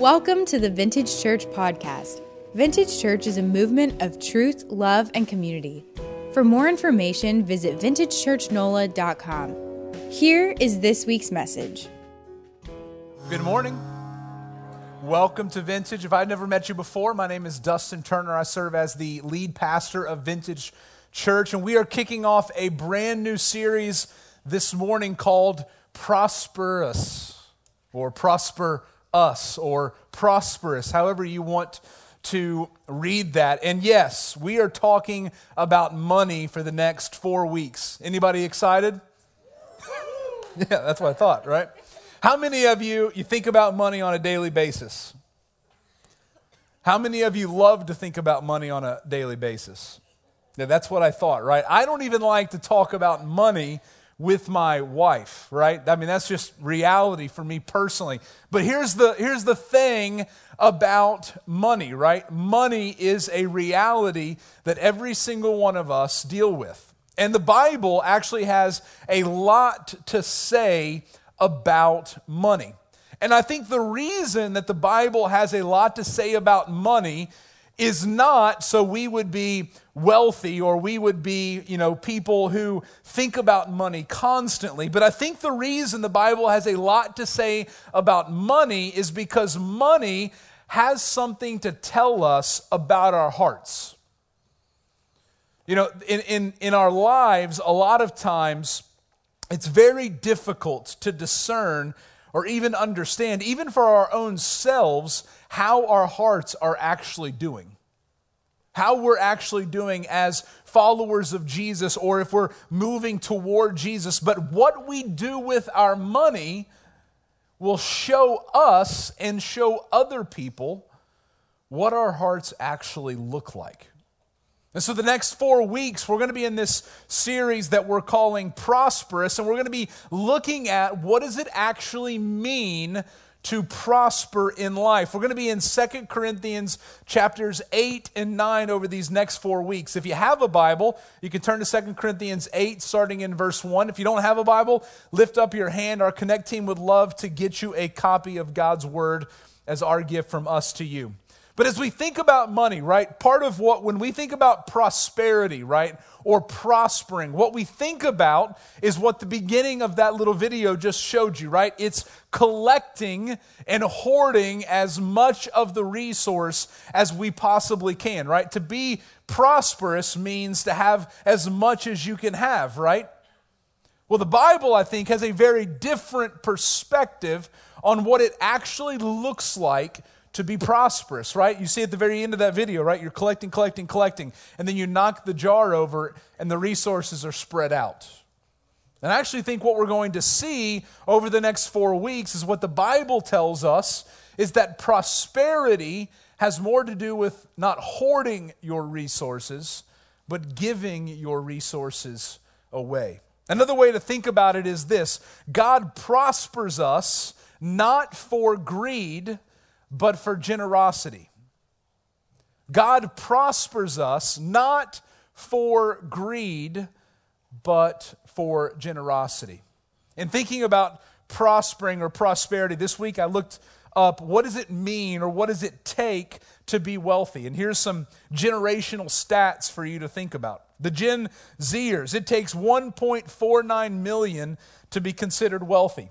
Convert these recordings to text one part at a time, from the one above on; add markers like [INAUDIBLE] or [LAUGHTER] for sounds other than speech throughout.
Welcome to the Vintage Church Podcast. Vintage Church is a movement of truth, love, and community. For more information, visit vintagechurchnola.com. Here is this week's message. Good morning. Welcome to Vintage. If I've never met you before, my name is Dustin Turner. I serve as the lead pastor of Vintage Church, and we are kicking off a brand new series this morning called Prosperous or Prosper us or prosperous, however you want to read that. And yes, we are talking about money for the next four weeks. Anybody excited? [LAUGHS] yeah, that's what I thought, right? How many of you you think about money on a daily basis? How many of you love to think about money on a daily basis? Yeah, that's what I thought, right? I don't even like to talk about money with my wife, right? I mean, that's just reality for me personally. But here's the, here's the thing about money, right? Money is a reality that every single one of us deal with. And the Bible actually has a lot to say about money. And I think the reason that the Bible has a lot to say about money is not so we would be wealthy or we would be, you know, people who think about money constantly. But I think the reason the Bible has a lot to say about money is because money has something to tell us about our hearts. You know, in, in, in our lives, a lot of times it's very difficult to discern or even understand, even for our own selves, how our hearts are actually doing. How we're actually doing as followers of Jesus, or if we're moving toward Jesus. But what we do with our money will show us and show other people what our hearts actually look like. And so, the next four weeks, we're going to be in this series that we're calling Prosperous, and we're going to be looking at what does it actually mean to prosper in life. We're going to be in Second Corinthians chapters 8 and 9 over these next 4 weeks. If you have a Bible, you can turn to Second Corinthians 8 starting in verse 1. If you don't have a Bible, lift up your hand. Our connect team would love to get you a copy of God's word as our gift from us to you. But as we think about money, right, part of what, when we think about prosperity, right, or prospering, what we think about is what the beginning of that little video just showed you, right? It's collecting and hoarding as much of the resource as we possibly can, right? To be prosperous means to have as much as you can have, right? Well, the Bible, I think, has a very different perspective on what it actually looks like to be prosperous, right? You see at the very end of that video, right? You're collecting, collecting, collecting, and then you knock the jar over and the resources are spread out. And I actually think what we're going to see over the next four weeks is what the Bible tells us is that prosperity has more to do with not hoarding your resources, but giving your resources away. Another way to think about it is this God prospers us not for greed but for generosity. God prospers us not for greed, but for generosity. In thinking about prospering or prosperity, this week I looked up what does it mean or what does it take to be wealthy? And here's some generational stats for you to think about. The Gen Zers, it takes 1.49 million to be considered wealthy.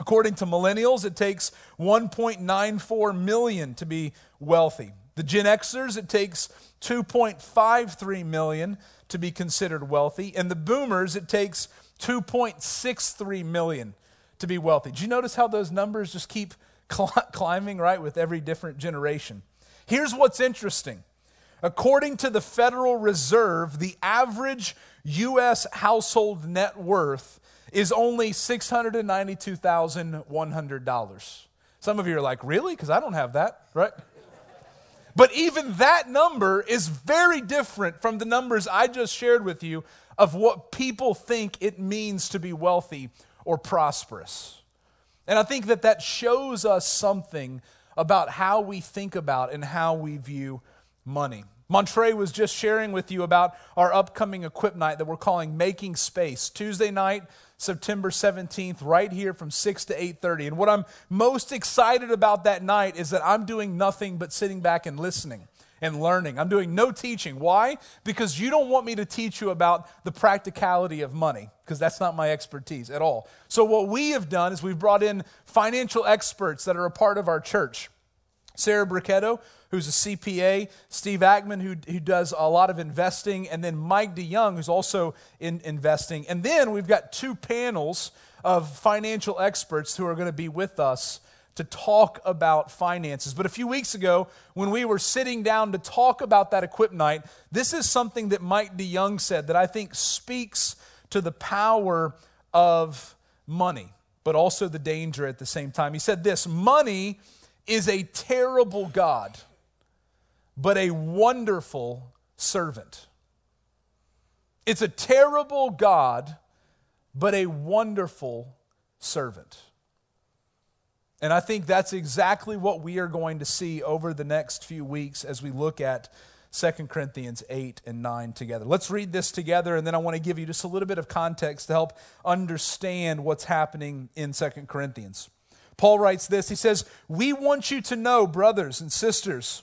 According to millennials, it takes 1.94 million to be wealthy. The Gen Xers, it takes 2.53 million to be considered wealthy. And the boomers, it takes 2.63 million to be wealthy. Do you notice how those numbers just keep [LAUGHS] climbing, right, with every different generation? Here's what's interesting. According to the Federal Reserve, the average U.S. household net worth is only $692,100. Some of you are like, really? Because I don't have that, right? But even that number is very different from the numbers I just shared with you of what people think it means to be wealthy or prosperous. And I think that that shows us something about how we think about and how we view money. Montre was just sharing with you about our upcoming equip night that we're calling Making Space. Tuesday night, September 17th right here from 6 to 8:30. And what I'm most excited about that night is that I'm doing nothing but sitting back and listening and learning. I'm doing no teaching. Why? Because you don't want me to teach you about the practicality of money, because that's not my expertise at all. So, what we have done is we've brought in financial experts that are a part of our church. Sarah Bricketto, who's a CPA, Steve Ackman, who, who does a lot of investing, and then Mike DeYoung, who's also in investing. And then we've got two panels of financial experts who are going to be with us to talk about finances. But a few weeks ago, when we were sitting down to talk about that equip night, this is something that Mike DeYoung said that I think speaks to the power of money, but also the danger at the same time. He said this money is a terrible God, but a wonderful servant. It's a terrible God, but a wonderful servant. And I think that's exactly what we are going to see over the next few weeks as we look at 2 Corinthians 8 and 9 together. Let's read this together, and then I want to give you just a little bit of context to help understand what's happening in 2 Corinthians. Paul writes this He says, We want you to know, brothers and sisters,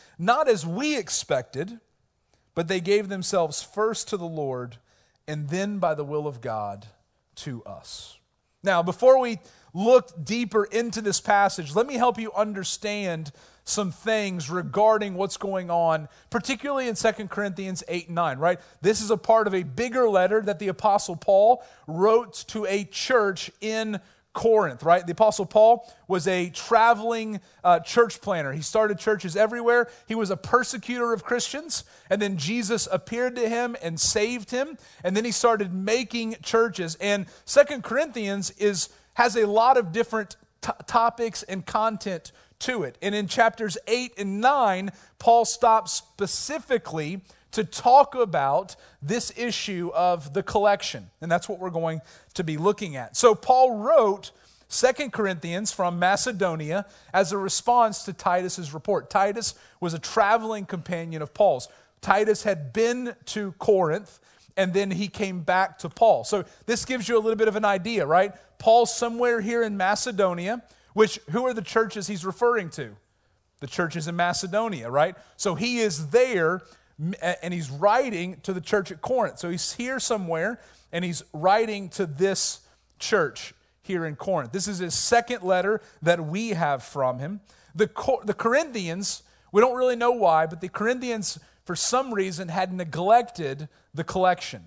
not as we expected, but they gave themselves first to the Lord, and then by the will of God to us. Now, before we look deeper into this passage, let me help you understand some things regarding what's going on, particularly in 2 Corinthians 8 and 9, right? This is a part of a bigger letter that the Apostle Paul wrote to a church in Corinth, right? The Apostle Paul was a traveling uh, church planner. He started churches everywhere. He was a persecutor of Christians, and then Jesus appeared to him and saved him, and then he started making churches. And Second Corinthians is has a lot of different t- topics and content to it. And in chapters 8 and 9, Paul stops specifically to talk about this issue of the collection. And that's what we're going to be looking at. So, Paul wrote Second Corinthians from Macedonia as a response to Titus's report. Titus was a traveling companion of Paul's. Titus had been to Corinth and then he came back to Paul. So this gives you a little bit of an idea, right? Paul's somewhere here in Macedonia, which who are the churches he's referring to? The churches in Macedonia, right? So he is there and he's writing to the church at Corinth. So he's here somewhere and he's writing to this church here in Corinth. This is his second letter that we have from him. The, the Corinthians, we don't really know why, but the Corinthians, for some reason, had neglected the collection.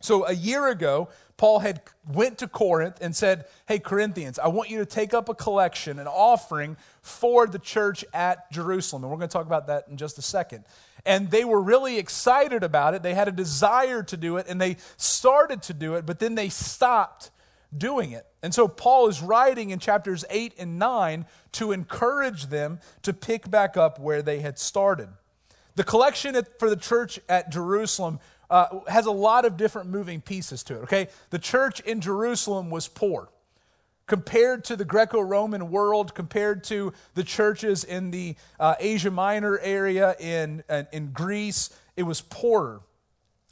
So a year ago, Paul had went to Corinth and said, "Hey Corinthians, I want you to take up a collection, an offering for the church at Jerusalem." And we're going to talk about that in just a second and they were really excited about it. They had a desire to do it, and they started to do it, but then they stopped doing it. And so Paul is writing in chapters 8 and 9 to encourage them to pick back up where they had started. The collection for the church at Jerusalem uh, has a lot of different moving pieces to it, okay? The church in Jerusalem was poor compared to the Greco Roman world, compared to the churches in the uh, Asia Minor area in, in Greece, it was poorer.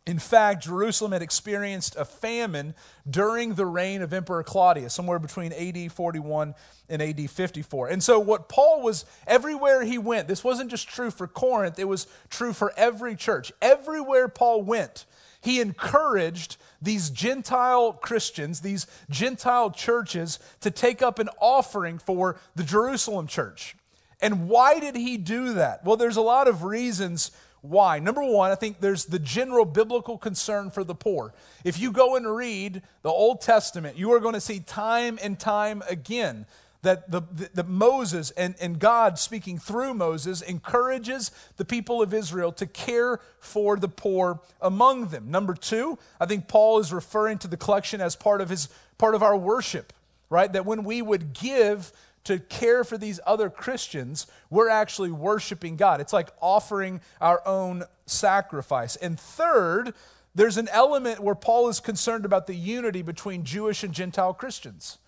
In fact, Jerusalem had experienced a famine during the reign of Emperor Claudius, somewhere between AD 41 and AD 54. And so, what Paul was, everywhere he went, this wasn't just true for Corinth, it was true for every church. Everywhere Paul went, he encouraged these Gentile Christians, these Gentile churches, to take up an offering for the Jerusalem church. And why did he do that? Well, there's a lot of reasons why. Number one, I think there's the general biblical concern for the poor. If you go and read the Old Testament, you are going to see time and time again that the, the, the, Moses and, and God speaking through Moses encourages the people of Israel to care for the poor among them. Number two, I think Paul is referring to the collection as part of his part of our worship, right? That when we would give to care for these other Christians, we're actually worshiping God. It's like offering our own sacrifice. And third, there's an element where Paul is concerned about the unity between Jewish and Gentile Christians.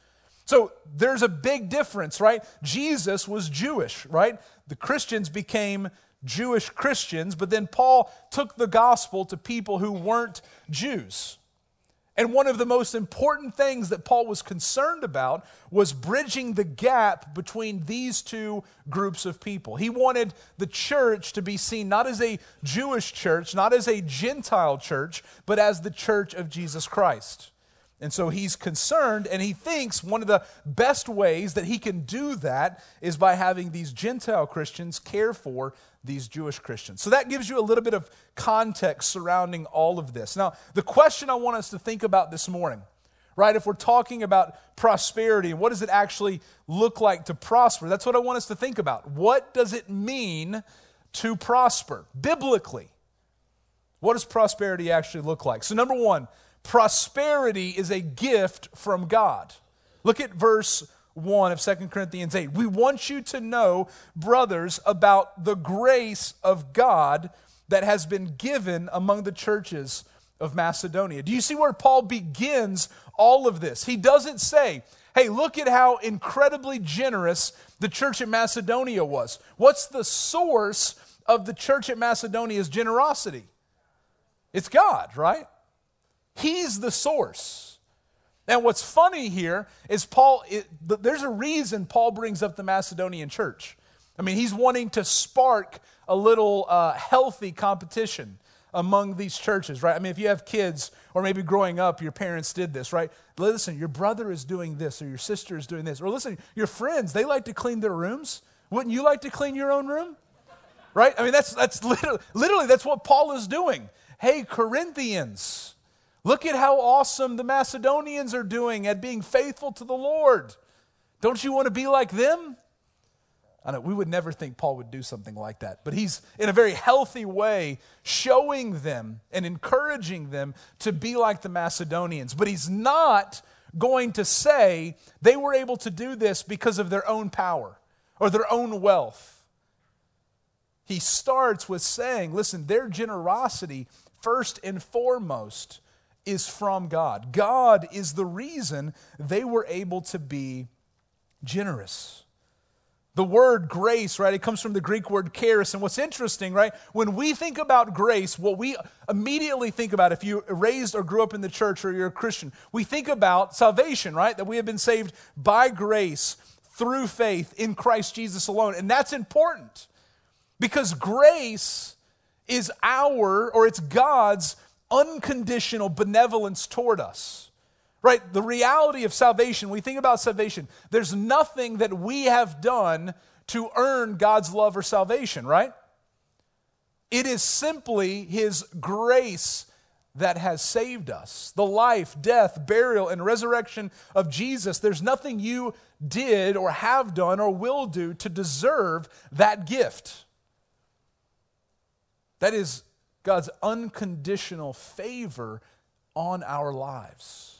So there's a big difference, right? Jesus was Jewish, right? The Christians became Jewish Christians, but then Paul took the gospel to people who weren't Jews. And one of the most important things that Paul was concerned about was bridging the gap between these two groups of people. He wanted the church to be seen not as a Jewish church, not as a Gentile church, but as the church of Jesus Christ. And so he's concerned, and he thinks one of the best ways that he can do that is by having these Gentile Christians care for these Jewish Christians. So that gives you a little bit of context surrounding all of this. Now, the question I want us to think about this morning, right, if we're talking about prosperity and what does it actually look like to prosper, that's what I want us to think about. What does it mean to prosper biblically? What does prosperity actually look like? So, number one, prosperity is a gift from God. Look at verse 1 of 2 Corinthians 8. We want you to know, brothers, about the grace of God that has been given among the churches of Macedonia. Do you see where Paul begins all of this? He doesn't say, hey, look at how incredibly generous the church at Macedonia was. What's the source of the church at Macedonia's generosity? It's God, right? He's the source. Now, what's funny here is Paul, it, there's a reason Paul brings up the Macedonian church. I mean, he's wanting to spark a little uh, healthy competition among these churches, right? I mean, if you have kids or maybe growing up, your parents did this, right? Listen, your brother is doing this or your sister is doing this. Or listen, your friends, they like to clean their rooms. Wouldn't you like to clean your own room? Right? I mean, that's, that's literally, literally that's what Paul is doing. Hey, Corinthians, Look at how awesome the Macedonians are doing at being faithful to the Lord. Don't you want to be like them? I know we would never think Paul would do something like that, but he's in a very healthy way showing them and encouraging them to be like the Macedonians. But he's not going to say they were able to do this because of their own power or their own wealth. He starts with saying, listen, their generosity, first and foremost, is from God. God is the reason they were able to be generous. The word grace, right, it comes from the Greek word charis. And what's interesting, right, when we think about grace, what we immediately think about, if you raised or grew up in the church or you're a Christian, we think about salvation, right? That we have been saved by grace through faith in Christ Jesus alone. And that's important because grace is our, or it's God's unconditional benevolence toward us. Right? The reality of salvation, we think about salvation, there's nothing that we have done to earn God's love or salvation, right? It is simply His grace that has saved us. The life, death, burial, and resurrection of Jesus, there's nothing you did or have done or will do to deserve that gift. That is God's unconditional favor on our lives.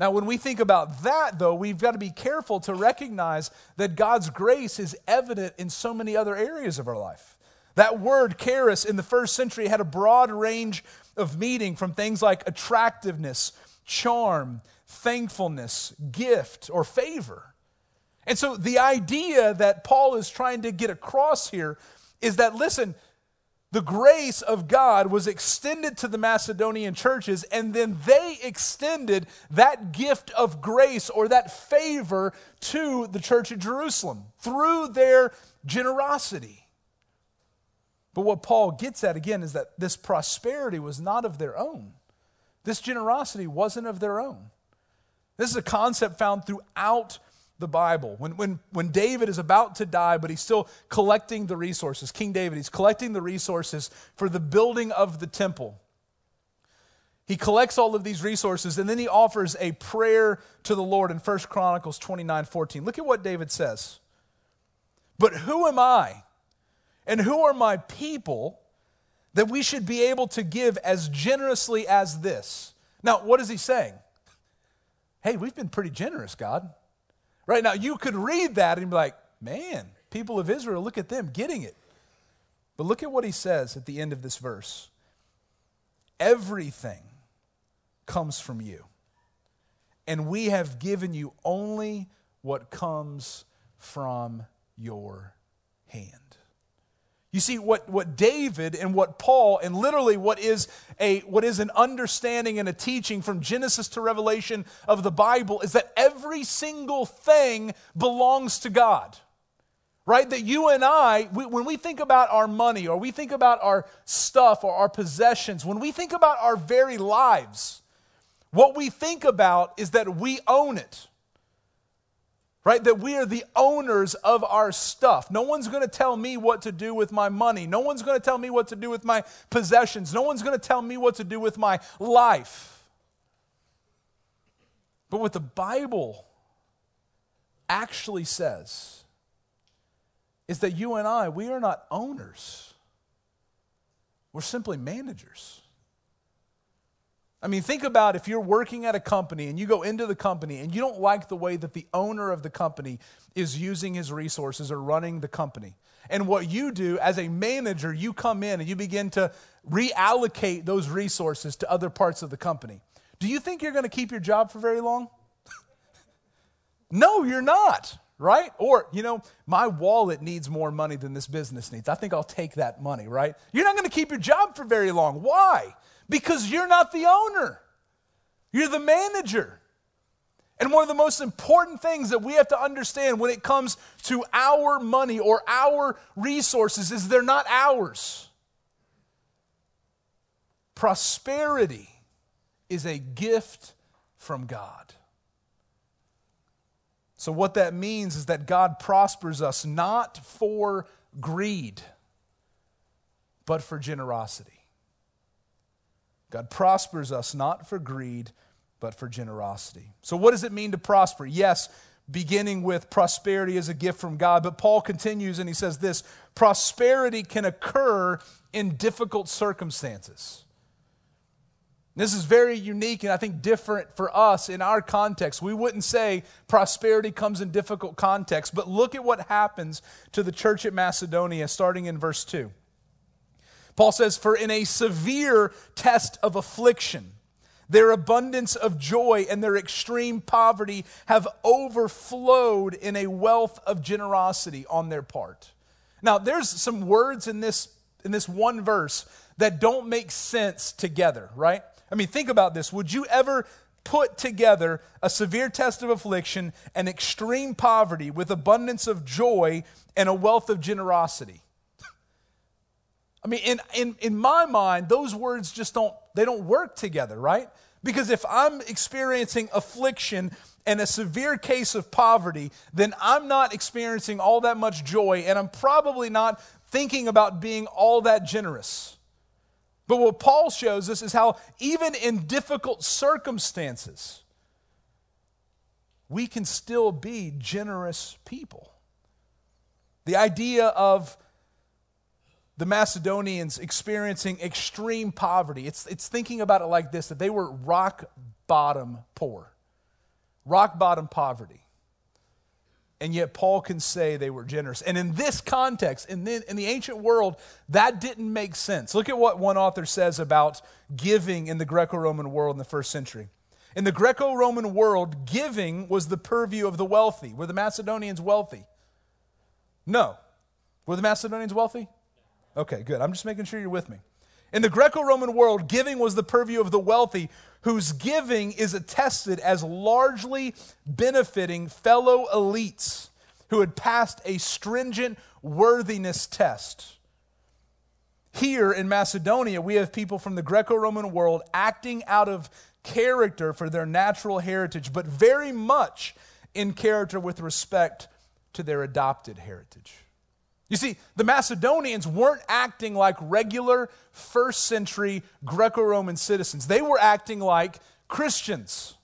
Now, when we think about that, though, we've got to be careful to recognize that God's grace is evident in so many other areas of our life. That word, charis, in the first century had a broad range of meaning from things like attractiveness, charm, thankfulness, gift, or favor. And so the idea that Paul is trying to get across here is that, listen, the grace of God was extended to the Macedonian churches, and then they extended that gift of grace or that favor to the church of Jerusalem through their generosity. But what Paul gets at again is that this prosperity was not of their own. This generosity wasn't of their own. This is a concept found throughout the Bible. When, when, when David is about to die, but he's still collecting the resources, King David, he's collecting the resources for the building of the temple. He collects all of these resources and then he offers a prayer to the Lord in 1 Chronicles 29 14. Look at what David says. But who am I and who are my people that we should be able to give as generously as this? Now, what is he saying? hey, we've been pretty generous, God. Right now, you could read that and be like, man, people of Israel, look at them getting it. But look at what he says at the end of this verse everything comes from you, and we have given you only what comes from your hand. You see, what, what David and what Paul, and literally what is, a, what is an understanding and a teaching from Genesis to Revelation of the Bible is that every single thing belongs to God. Right? That you and I, we, when we think about our money or we think about our stuff or our possessions, when we think about our very lives, what we think about is that we own it right? That we are the owners of our stuff. No one's going to tell me what to do with my money. No one's going to tell me what to do with my possessions. No one's going to tell me what to do with my life. But what the Bible actually says is that you and I, we are not owners, we're simply managers. I mean, think about if you're working at a company and you go into the company and you don't like the way that the owner of the company is using his resources or running the company. And what you do as a manager, you come in and you begin to reallocate those resources to other parts of the company. Do you think you're going to keep your job for very long? [LAUGHS] no, you're not, right? Or, you know, my wallet needs more money than this business needs. I think I'll take that money, right? You're not going to keep your job for very long. Why? Because you're not the owner, you're the manager. And one of the most important things that we have to understand when it comes to our money or our resources is they're not ours. Prosperity is a gift from God. So, what that means is that God prospers us not for greed, but for generosity. God prospers us not for greed, but for generosity. So, what does it mean to prosper? Yes, beginning with prosperity as a gift from God, but Paul continues and he says this prosperity can occur in difficult circumstances. This is very unique and I think different for us in our context. We wouldn't say prosperity comes in difficult contexts, but look at what happens to the church at Macedonia starting in verse 2. Paul says, For in a severe test of affliction, their abundance of joy and their extreme poverty have overflowed in a wealth of generosity on their part. Now, there's some words in this, in this one verse that don't make sense together, right? I mean, think about this. Would you ever put together a severe test of affliction and extreme poverty with abundance of joy and a wealth of generosity? I mean, in, in, in my mind, those words just don't, they don't work together, right? Because if I'm experiencing affliction and a severe case of poverty, then I'm not experiencing all that much joy, and I'm probably not thinking about being all that generous. But what Paul shows us is how, even in difficult circumstances, we can still be generous people. The idea of the Macedonians experiencing extreme poverty. It's, it's thinking about it like this that they were rock bottom poor, rock bottom poverty. And yet, Paul can say they were generous. And in this context, in the, in the ancient world, that didn't make sense. Look at what one author says about giving in the Greco Roman world in the first century. In the Greco Roman world, giving was the purview of the wealthy. Were the Macedonians wealthy? No. Were the Macedonians wealthy? Okay, good. I'm just making sure you're with me. In the Greco Roman world, giving was the purview of the wealthy, whose giving is attested as largely benefiting fellow elites who had passed a stringent worthiness test. Here in Macedonia, we have people from the Greco Roman world acting out of character for their natural heritage, but very much in character with respect to their adopted heritage. You see, the Macedonians weren't acting like regular first century Greco Roman citizens, they were acting like Christians.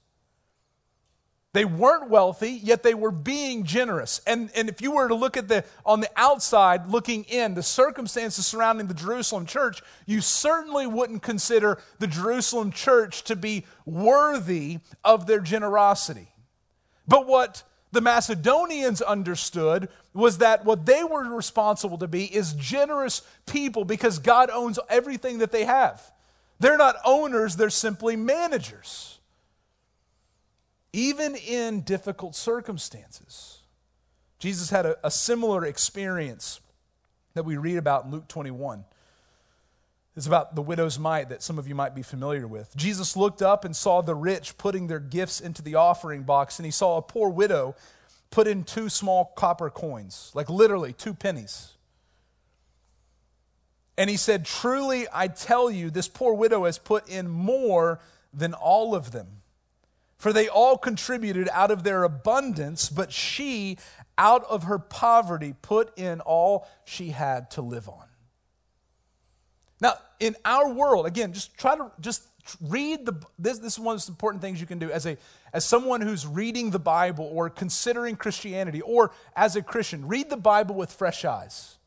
They weren't wealthy, yet they were being generous. And, and if you were to look at the on the outside, looking in, the circumstances surrounding the Jerusalem church, you certainly wouldn't consider the Jerusalem church to be worthy of their generosity. But what the Macedonians understood was that what they were responsible to be is generous people because God owns everything that they have. They're not owners, they're simply managers even in difficult circumstances. Jesus had a, a, similar experience that we read about in Luke 21. It's about the widow's mite that some of you might be familiar with. Jesus looked up and saw the rich putting their gifts into the offering box, and he saw a poor widow put in two small copper coins, like literally two pennies. And he said, Truly, I tell you, this poor widow has put in more than all of them for they all contributed out of their abundance, but she, out of her poverty, put in all she had to live on. Now, in our world, again, just try to just read the this, this is one of the important things you can do as a as someone who's reading the Bible or considering Christianity or as a Christian, read the Bible with fresh eyes.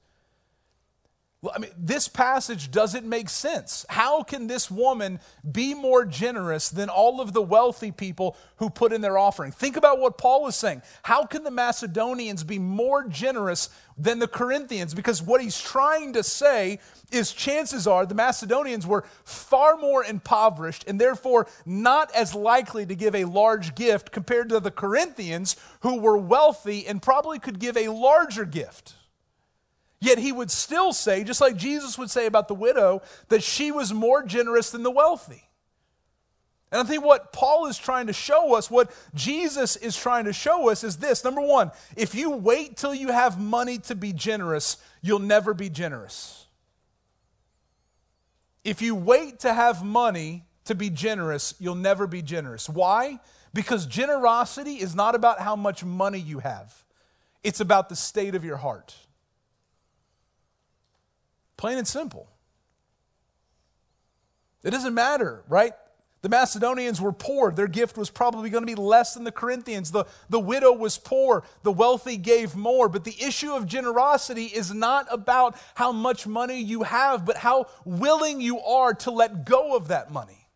I mean, this passage doesn't make sense. How can this woman be more generous than all of the wealthy people who put in their offering? Think about what Paul is saying. How can the Macedonians be more generous than the Corinthians? Because what he's trying to say is chances are the Macedonians were far more impoverished and therefore not as likely to give a large gift compared to the Corinthians who were wealthy and probably could give a larger gift. Yet he would still say, just like Jesus would say about the widow, that she was more generous than the wealthy. And I think what Paul is trying to show us, what Jesus is trying to show us, is this. Number one, if you wait till you have money to be generous, you'll never be generous. If you wait to have money to be generous, you'll never be generous. Why? Because generosity is not about how much money you have, it's about the state of your heart. Plain and simple. It doesn't matter, right? The Macedonians were poor. Their gift was probably going to be less than the Corinthians. The, the widow was poor. The wealthy gave more. But the issue of generosity is not about how much money you have, but how willing you are to let go of that money.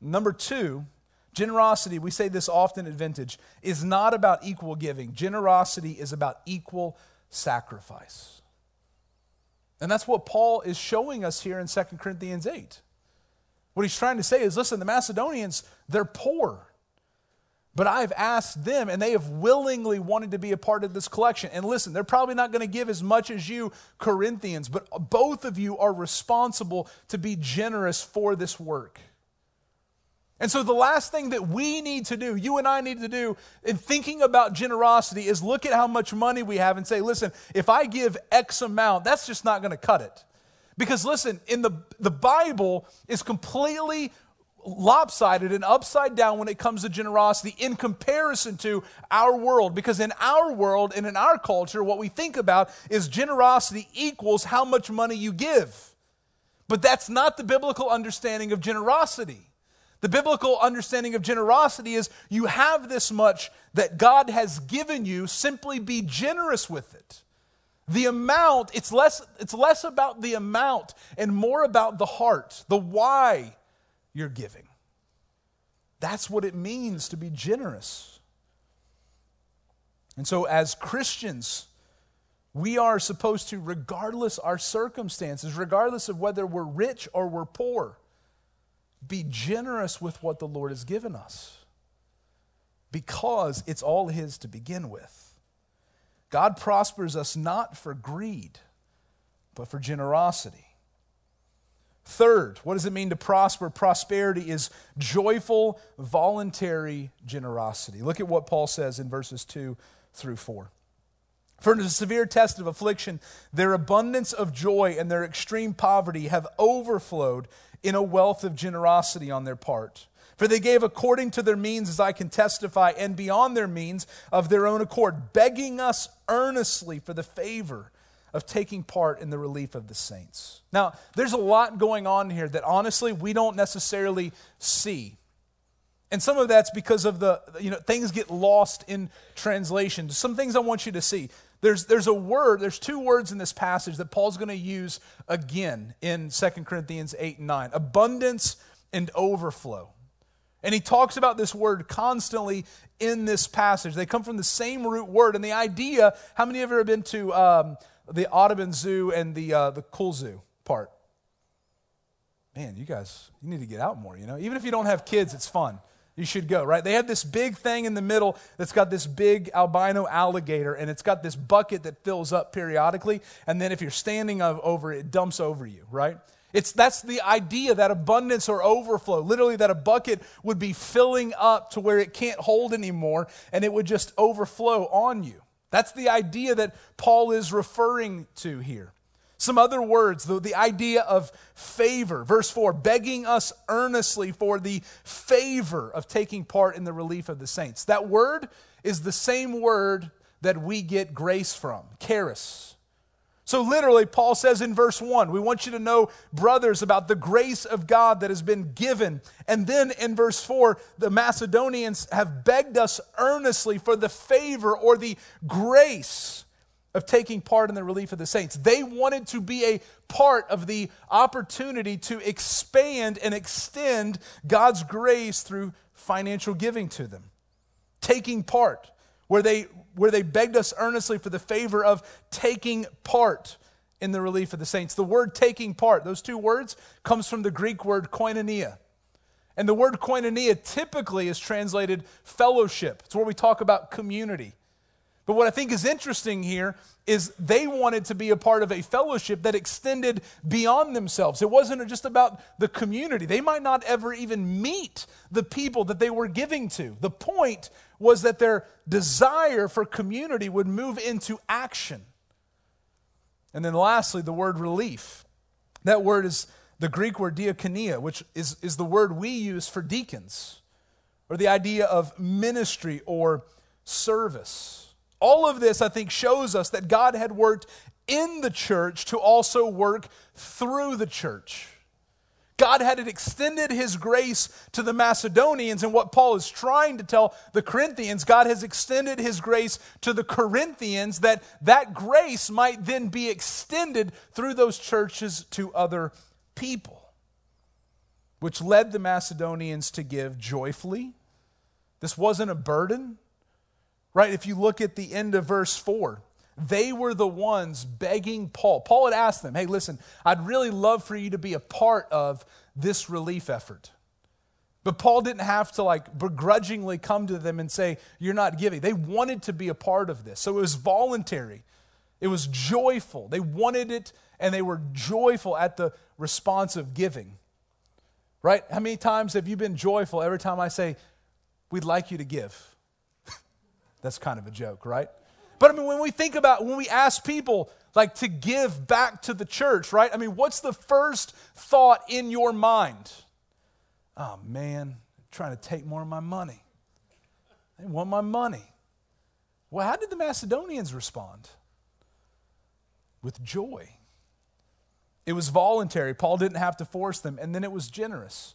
Number two, generosity, we say this often at Vintage, is not about equal giving. Generosity is about equal sacrifice. And that's what Paul is showing us here in 2 Corinthians 8. What he's trying to say is listen, the Macedonians, they're poor. But I've asked them, and they have willingly wanted to be a part of this collection. And listen, they're probably not going to give as much as you, Corinthians, but both of you are responsible to be generous for this work. And so, the last thing that we need to do, you and I need to do in thinking about generosity, is look at how much money we have and say, listen, if I give X amount, that's just not going to cut it. Because, listen, in the, the Bible is completely lopsided and upside down when it comes to generosity in comparison to our world. Because in our world and in our culture, what we think about is generosity equals how much money you give. But that's not the biblical understanding of generosity. The biblical understanding of generosity is you have this much that God has given you, simply be generous with it. The amount, it's less, it's less about the amount and more about the heart, the why you're giving. That's what it means to be generous. And so, as Christians, we are supposed to, regardless our circumstances, regardless of whether we're rich or we're poor, be generous with what the Lord has given us because it's all His to begin with. God prospers us not for greed, but for generosity. Third, what does it mean to prosper? Prosperity is joyful, voluntary generosity. Look at what Paul says in verses 2 through 4. For in a severe test of affliction, their abundance of joy and their extreme poverty have overflowed in a wealth of generosity on their part. For they gave according to their means, as I can testify, and beyond their means of their own accord, begging us earnestly for the favor of taking part in the relief of the saints. Now, there's a lot going on here that honestly we don't necessarily see. And some of that's because of the, you know, things get lost in translation. Some things I want you to see. There's, there's a word, there's two words in this passage that Paul's going to use again in 2 Corinthians 8 and 9 abundance and overflow. And he talks about this word constantly in this passage. They come from the same root word. And the idea how many of you have been to um, the Audubon Zoo and the, uh, the Cool Zoo part? Man, you guys, you need to get out more, you know? Even if you don't have kids, it's fun you should go, right? They have this big thing in the middle that's got this big albino alligator, and it's got this bucket that fills up periodically. And then if you're standing over it, it dumps over you, right? It's, that's the idea that abundance or overflow, literally, that a bucket would be filling up to where it can't hold anymore and it would just overflow on you. That's the idea that Paul is referring to here. Some other words, the, the idea of favor. Verse 4 begging us earnestly for the favor of taking part in the relief of the saints. That word is the same word that we get grace from, charis. So, literally, Paul says in verse 1, we want you to know, brothers, about the grace of God that has been given. And then in verse 4, the Macedonians have begged us earnestly for the favor or the grace of taking part in the relief of the saints. They wanted to be a part of the opportunity to expand and extend God's grace through financial giving to them. Taking part, where they, where they begged us earnestly for the favor of taking part in the relief of the saints. The word taking part, those two words, comes from the Greek word koinonia. And the word koinonia typically is translated fellowship. It's where we talk about community. But what I think is interesting here is they wanted to be a part of a fellowship that extended beyond themselves. It wasn't just about the community. They might not ever even meet the people that they were giving to. The point was that their desire for community would move into action. And then lastly, the word relief. That word is the Greek word diakonia, which is, is the word we use for deacons, or the idea of ministry or service. All of this, I think, shows us that God had worked in the church to also work through the church. God had extended his grace to the Macedonians, and what Paul is trying to tell the Corinthians, God has extended his grace to the Corinthians that that grace might then be extended through those churches to other people, which led the Macedonians to give joyfully. This wasn't a burden. Right? If you look at the end of verse 4, they were the ones begging Paul. Paul had asked them, hey, listen, I'd really love for you to be a part of this relief effort. But Paul didn't have to like begrudgingly come to them and say, You're not giving. They wanted to be a part of this. So it was voluntary, it was joyful. They wanted it and they were joyful at the response of giving. Right? How many times have you been joyful every time I say, We'd like you to give? That's kind of a joke, right? But I mean, when we think about, when we ask people like to give back to the church, right? I mean, what's the first thought in your mind? Oh man, trying to take more of my money. They want my money. Well, how did the Macedonians respond? With joy. It was voluntary. Paul didn't have to force them, and then it was generous.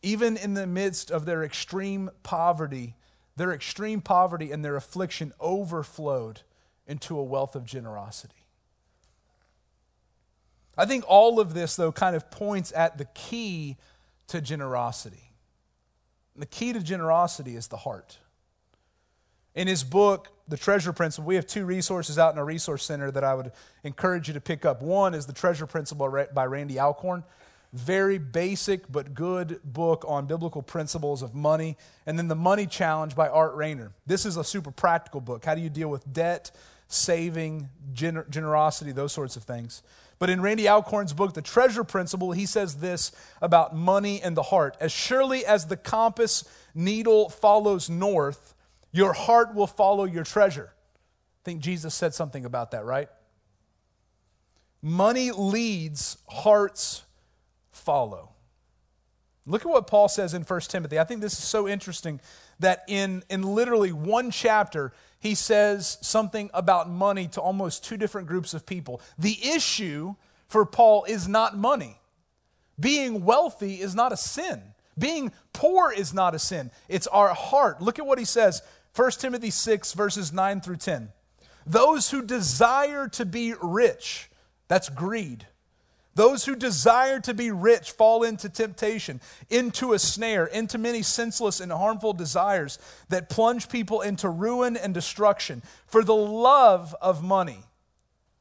Even in the midst of their extreme poverty, their extreme poverty and their affliction overflowed into a wealth of generosity. I think all of this, though, kind of points at the key to generosity. The key to generosity is the heart. In his book, The Treasure Principle, we have two resources out in our resource center that I would encourage you to pick up. One is The Treasure Principle by Randy Alcorn very basic but good book on biblical principles of money. And then The Money Challenge by Art Rainer. This is a super practical book. How do you deal with debt, saving, gener- generosity, those sorts of things. But in Randy Alcorn's book, The Treasure Principle, he says this about money and the heart. As surely as the compass needle follows north, your heart will follow your treasure. I think Jesus said something about that, right? Money leads, hearts follow. Look at what Paul says in 1 Timothy. I think this is so interesting that in, in literally one chapter, he says something about money to almost two different groups of people. The issue for Paul is not money. Being wealthy is not a sin. Being poor is not a sin, it's our heart. Look at what he says 1 Timothy 6, verses 9 through 10. Those who desire to be rich, that's greed. Those who desire to be rich fall into temptation, into a snare, into many senseless and harmful desires that plunge people into ruin and destruction. For the love of money,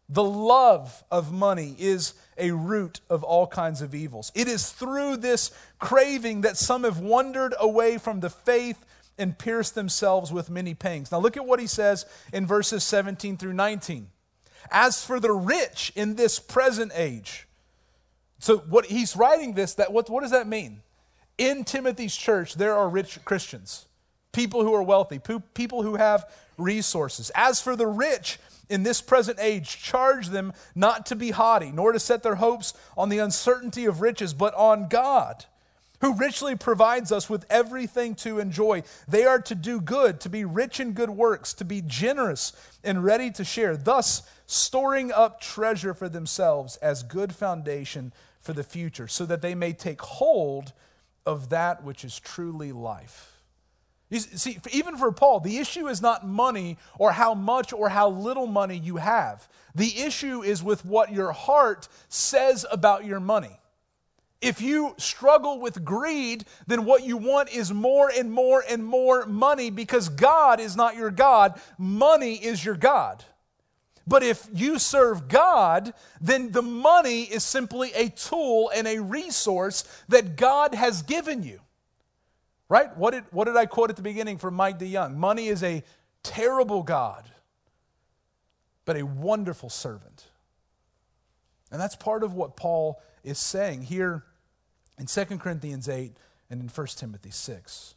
the love of money is a root of all kinds of evils. It is through this craving that some have wandered away from the faith and pierced themselves with many pangs. Now, look at what he says in verses 17 through 19. As for the rich in this present age, so what he's writing this, that what, what does that mean? In Timothy's church, there are rich Christians, people who are wealthy, people who have resources. As for the rich in this present age, charge them not to be haughty, nor to set their hopes on the uncertainty of riches, but on God who richly provides us with everything to enjoy. They are to do good, to be rich in good works, to be generous and ready to share, thus storing up treasure for themselves as good foundation for the future, so that they may take hold of that which is truly life. You see, even for Paul, the issue is not money or how much or how little money you have. The issue is with what your heart says about your money. If you struggle with greed, then what you want is more and more and more money because God is not your God, money is your God. But if you serve God, then the money is simply a tool and a resource that God has given you. Right? What did, what did I quote at the beginning from Mike DeYoung? Money is a terrible God, but a wonderful servant. And that's part of what Paul is saying here in 2 Corinthians 8 and in 1 Timothy 6.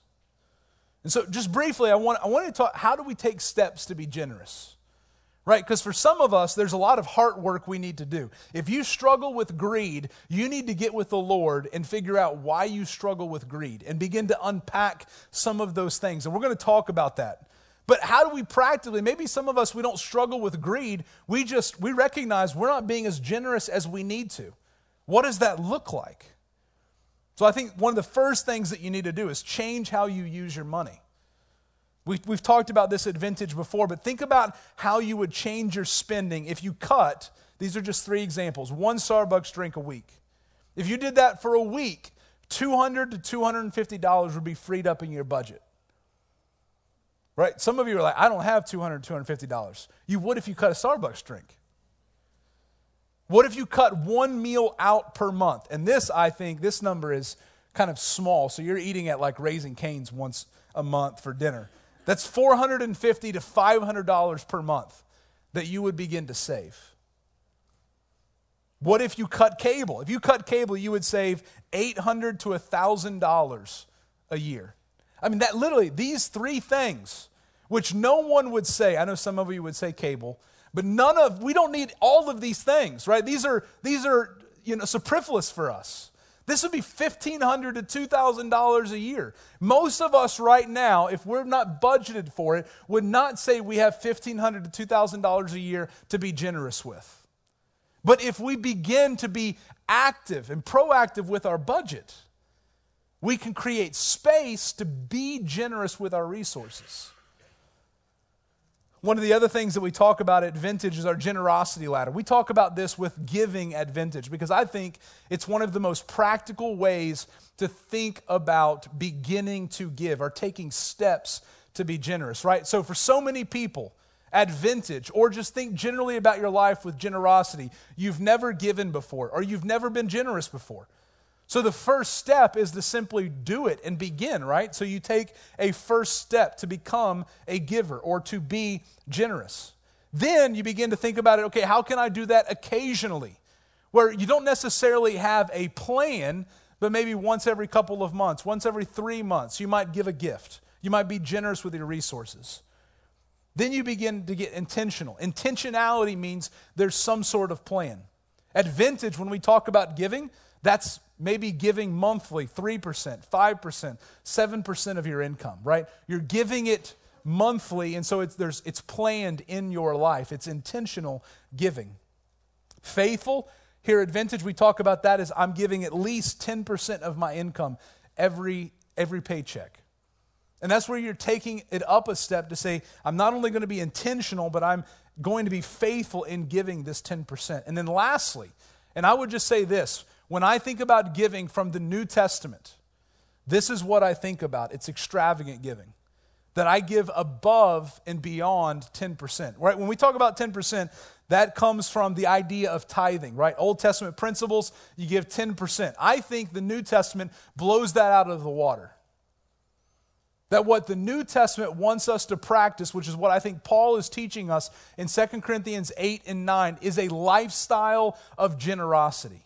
And so, just briefly, I want, I want to talk how do we take steps to be generous? Right? Because for some of us, there's a lot of heart work we need to do. If you struggle with greed, you need to get with the Lord and figure out why you struggle with greed and begin to unpack some of those things. And we're going to talk about that. But how do we practically, maybe some of us, we don't struggle with greed. We just, we recognize we're not being as generous as we need to. What does that look like? So I think one of the first things that you need to do is change how you use your money. We, we've talked about this at Vintage before, but think about how you would change your spending if you cut. These are just three examples one Starbucks drink a week. If you did that for a week, 200 to $250 would be freed up in your budget. Right? Some of you are like, I don't have $200, $250. You would if you cut a Starbucks drink. What if you cut one meal out per month? And this, I think, this number is kind of small. So you're eating at like Raising Cane's once a month for dinner. That's 450 to $500 per month that you would begin to save. What if you cut cable? If you cut cable, you would save $800 to $1,000 a year. I mean, that literally, these three things, which no one would say, I know some of you would say cable, but none of, we don't need all of these things, right? These are, these are, you know, superfluous for us. This would be 1,500 to $2,000 a year. Most of us right now, if we're not budgeted for it, would not say we have 1,500 to $2,000 a year to be generous with. But if we begin to be active and proactive with our budget, we can create space to be generous with our resources. One of the other things that we talk about at Vintage is our generosity ladder. We talk about this with giving at Vintage because I think it's one of the most practical ways to think about beginning to give or taking steps to be generous, right? So, for so many people at Vintage, or just think generally about your life with generosity, you've never given before or you've never been generous before. So the first step is to simply do it and begin, right? So you take a first step to become a giver or to be generous. Then you begin to think about it okay, how can I do that occasionally? Where you don't necessarily have a plan, but maybe once every couple of months, once every three months, you might give a gift. You might be generous with your resources. Then you begin to get intentional. Intentionality means there's some sort of plan. At Vintage, when we talk about giving, that's maybe giving monthly 3%, 5%, 7% of your income, right? You're giving it monthly, and so it's, there's, it's planned in your life. It's intentional giving. Faithful, here at Vintage, we talk about that as I'm giving at least 10% of my income every every paycheck. And that's where you're taking it up a step to say, I'm not only going to be intentional, but I'm going to be faithful in giving this 10%. And then lastly, and I would just say this when I think about giving from the New Testament, this is what I think about it's extravagant giving. That I give above and beyond 10%. Right? When we talk about 10%, that comes from the idea of tithing, right? Old Testament principles, you give 10%. I think the New Testament blows that out of the water. That what the New Testament wants us to practice, which is what I think Paul is teaching us in 2 Corinthians 8 and 9, is a lifestyle of generosity.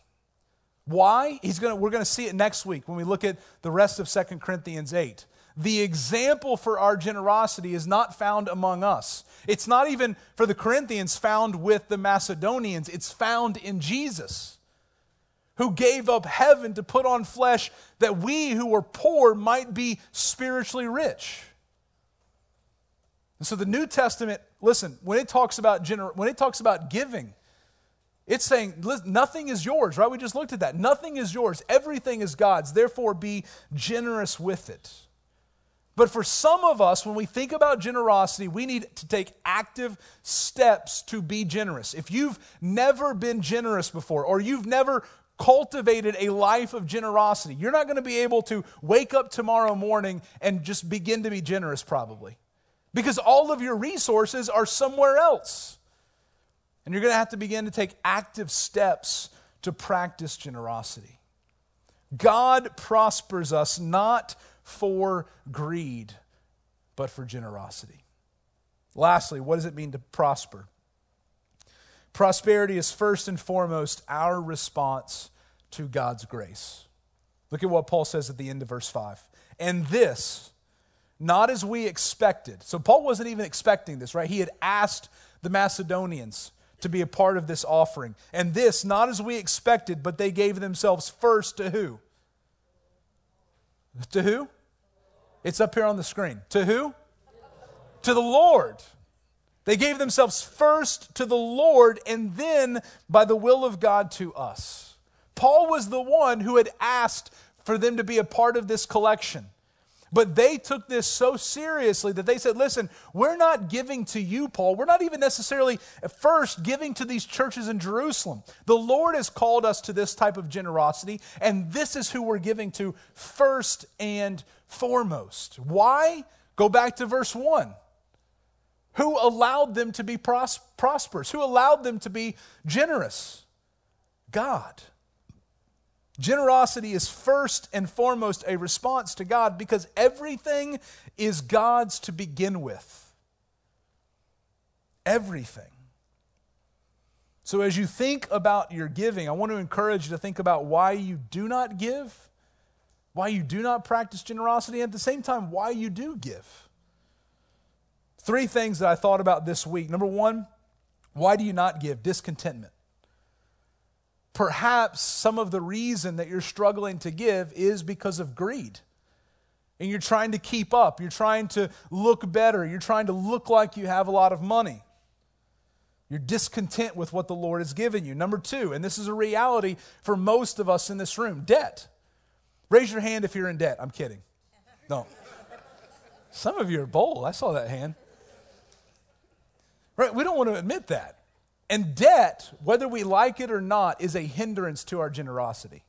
Why? He's gonna, we're going to see it next week when we look at the rest of 2 Corinthians 8 the example for our generosity is not found among us. It's not even for the Corinthians found with the Macedonians, it's found in Jesus, who gave up heaven to put on flesh that we who were poor might be spiritually rich. And so the New Testament, listen, when it talks about gener- when it talks about giving, it's saying nothing is yours, right? We just looked at that. Nothing is yours. Everything is God's. Therefore, be generous with it. But for some of us, when we think about generosity, we need to take active steps to be generous. If you've never been generous before, or you've never cultivated a life of generosity, you're not going to be able to wake up tomorrow morning and just begin to be generous, probably. Because all of your resources are somewhere else. And you're going to have to begin to take active steps to practice generosity. God prospers us not for greed, but for generosity. Lastly, what does it mean to prosper? Prosperity is first and foremost our response to God's grace. Look at what Paul says at the end of verse 5. And this, not as we expected. So Paul wasn't even expecting this, right? He had asked the Macedonians to be a part of this offering. And this, not as we expected, but they gave themselves first to who? To who? It's up here on the screen. To who? To the Lord. They gave themselves first to the Lord and then, by the will of God, to us. Paul was the one who had asked for them to be a part of this collection. But they took this so seriously that they said, listen, we're not giving to you, Paul. We're not even necessarily first giving to these churches in Jerusalem. The Lord has called us to this type of generosity, and this is who we're giving to first and foremost. Why? Go back to verse 1. Who allowed them to be pros- prosperous? Who allowed them to be generous? God. Generosity is first and foremost a response to God because everything is God's to begin with. Everything. So, as you think about your giving, I want to encourage you to think about why you do not give why you do not practice generosity, and at the same time, why you do give. Three things that I thought about this week. Number one, why do you not give? Discontentment. Perhaps some of the reason that you're struggling to give is because of greed. And you're trying to keep up. You're trying to look better. You're trying to look like you have a lot of money. You're discontent with what the Lord has given you. Number two, and this is a reality for most of us in this room debt. Raise your hand if you're in debt. I'm kidding. No. Some of you are bold. I saw that hand. Right? We don't want to admit that. And debt, whether we like it or not, is a hindrance to our generosity.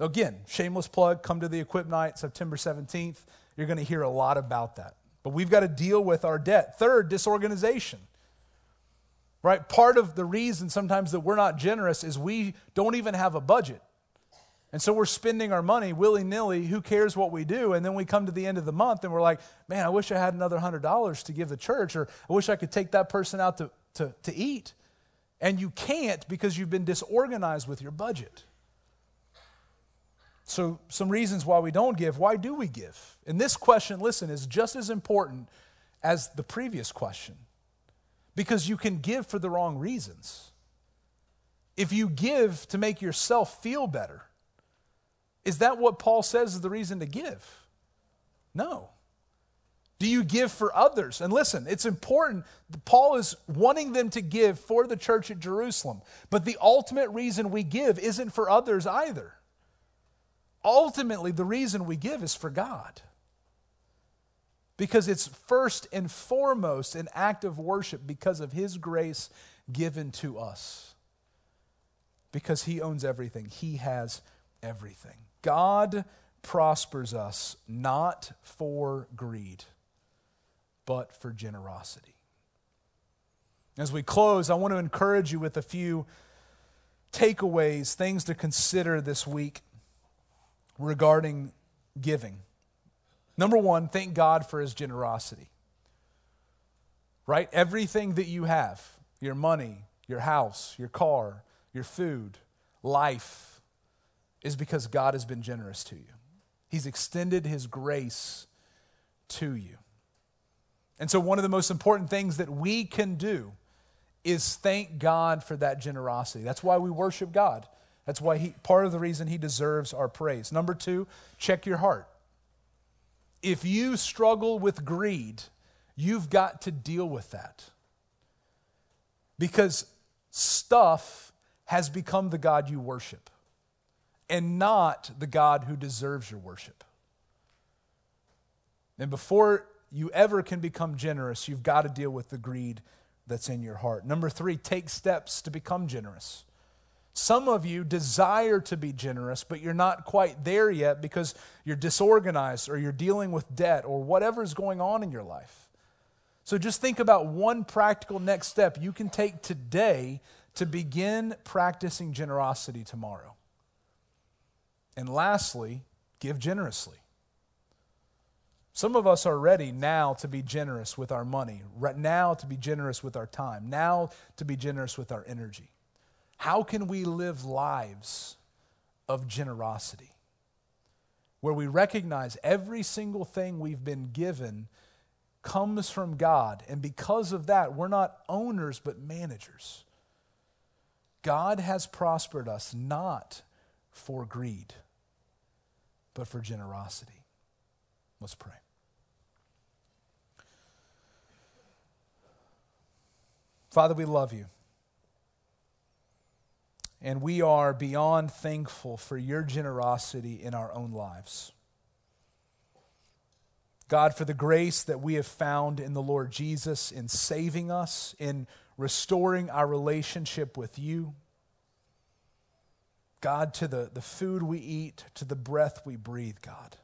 Again, shameless plug, come to the Equip Night September 17th. You're going to hear a lot about that. But we've got to deal with our debt. Third, disorganization. Right? Part of the reason sometimes that we're not generous is we don't even have a budget. And so we're spending our money willy nilly. Who cares what we do? And then we come to the end of the month and we're like, man, I wish I had another $100 to give the church, or I wish I could take that person out to, to, to eat. And you can't because you've been disorganized with your budget. So, some reasons why we don't give. Why do we give? And this question, listen, is just as important as the previous question because you can give for the wrong reasons. If you give to make yourself feel better, is that what Paul says is the reason to give? No. Do you give for others? And listen, it's important. Paul is wanting them to give for the church at Jerusalem. But the ultimate reason we give isn't for others either. ultimately, the reason we give is for God. Because it's first and foremost an act of worship because of His grace given to us. Because He owns everything, He has everything. God prospers us not for greed, but for generosity. As we close, I want to encourage you with a few takeaways, things to consider this week regarding giving. Number one, thank God for his generosity. Right? Everything that you have your money, your house, your car, your food, life is because God has been generous to you. He's extended his grace to you. And so, one of the most important things that we can do is thank God for that generosity. That's why we worship God. That's why he, part of the reason he deserves our praise. Number two, check your heart. If you struggle with greed, you've got to deal with that. Because stuff has become the God you worship and not the God who deserves your worship. And before you ever can become generous, you've got to deal with the greed that's in your heart. Number three, take steps to become generous. Some of you desire to be generous, but you're not quite there yet because you're disorganized or you're dealing with debt or whatever's going on in your life. So just think about one practical next step you can take today to begin practicing generosity tomorrow. And lastly, give generously. Some of us are ready now to be generous with our money, now to be generous with our time, now to be generous with our energy. How can we live lives of generosity where we recognize every single thing we've been given comes from God, and because of that, we're not owners but managers? God has prospered us not for greed, but for generosity. Let's pray. Father, we love you. And we are beyond thankful for your generosity in our own lives. God, for the grace that we have found in the Lord Jesus in saving us, in restoring our relationship with you. God, to the, the food we eat, to the breath we breathe, God.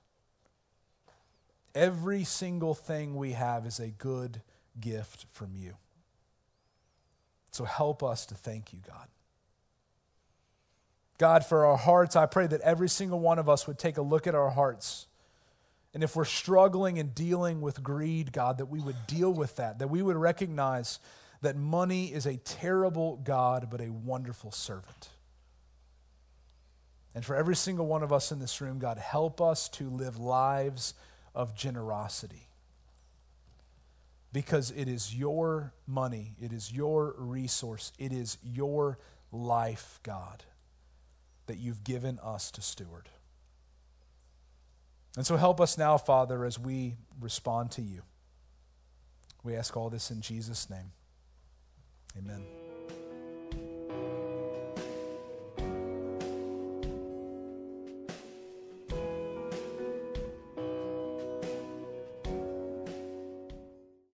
Every single thing we have is a good gift from you. So help us to thank you, God. God, for our hearts, I pray that every single one of us would take a look at our hearts. And if we're struggling and dealing with greed, God, that we would deal with that, that we would recognize that money is a terrible God, but a wonderful servant. And for every single one of us in this room, God, help us to live lives of generosity because it is your money, it is your resource, it is your life, God, that you've given us to steward. And so help us now, Father, as we respond to you. We ask all this in Jesus' name. Amen.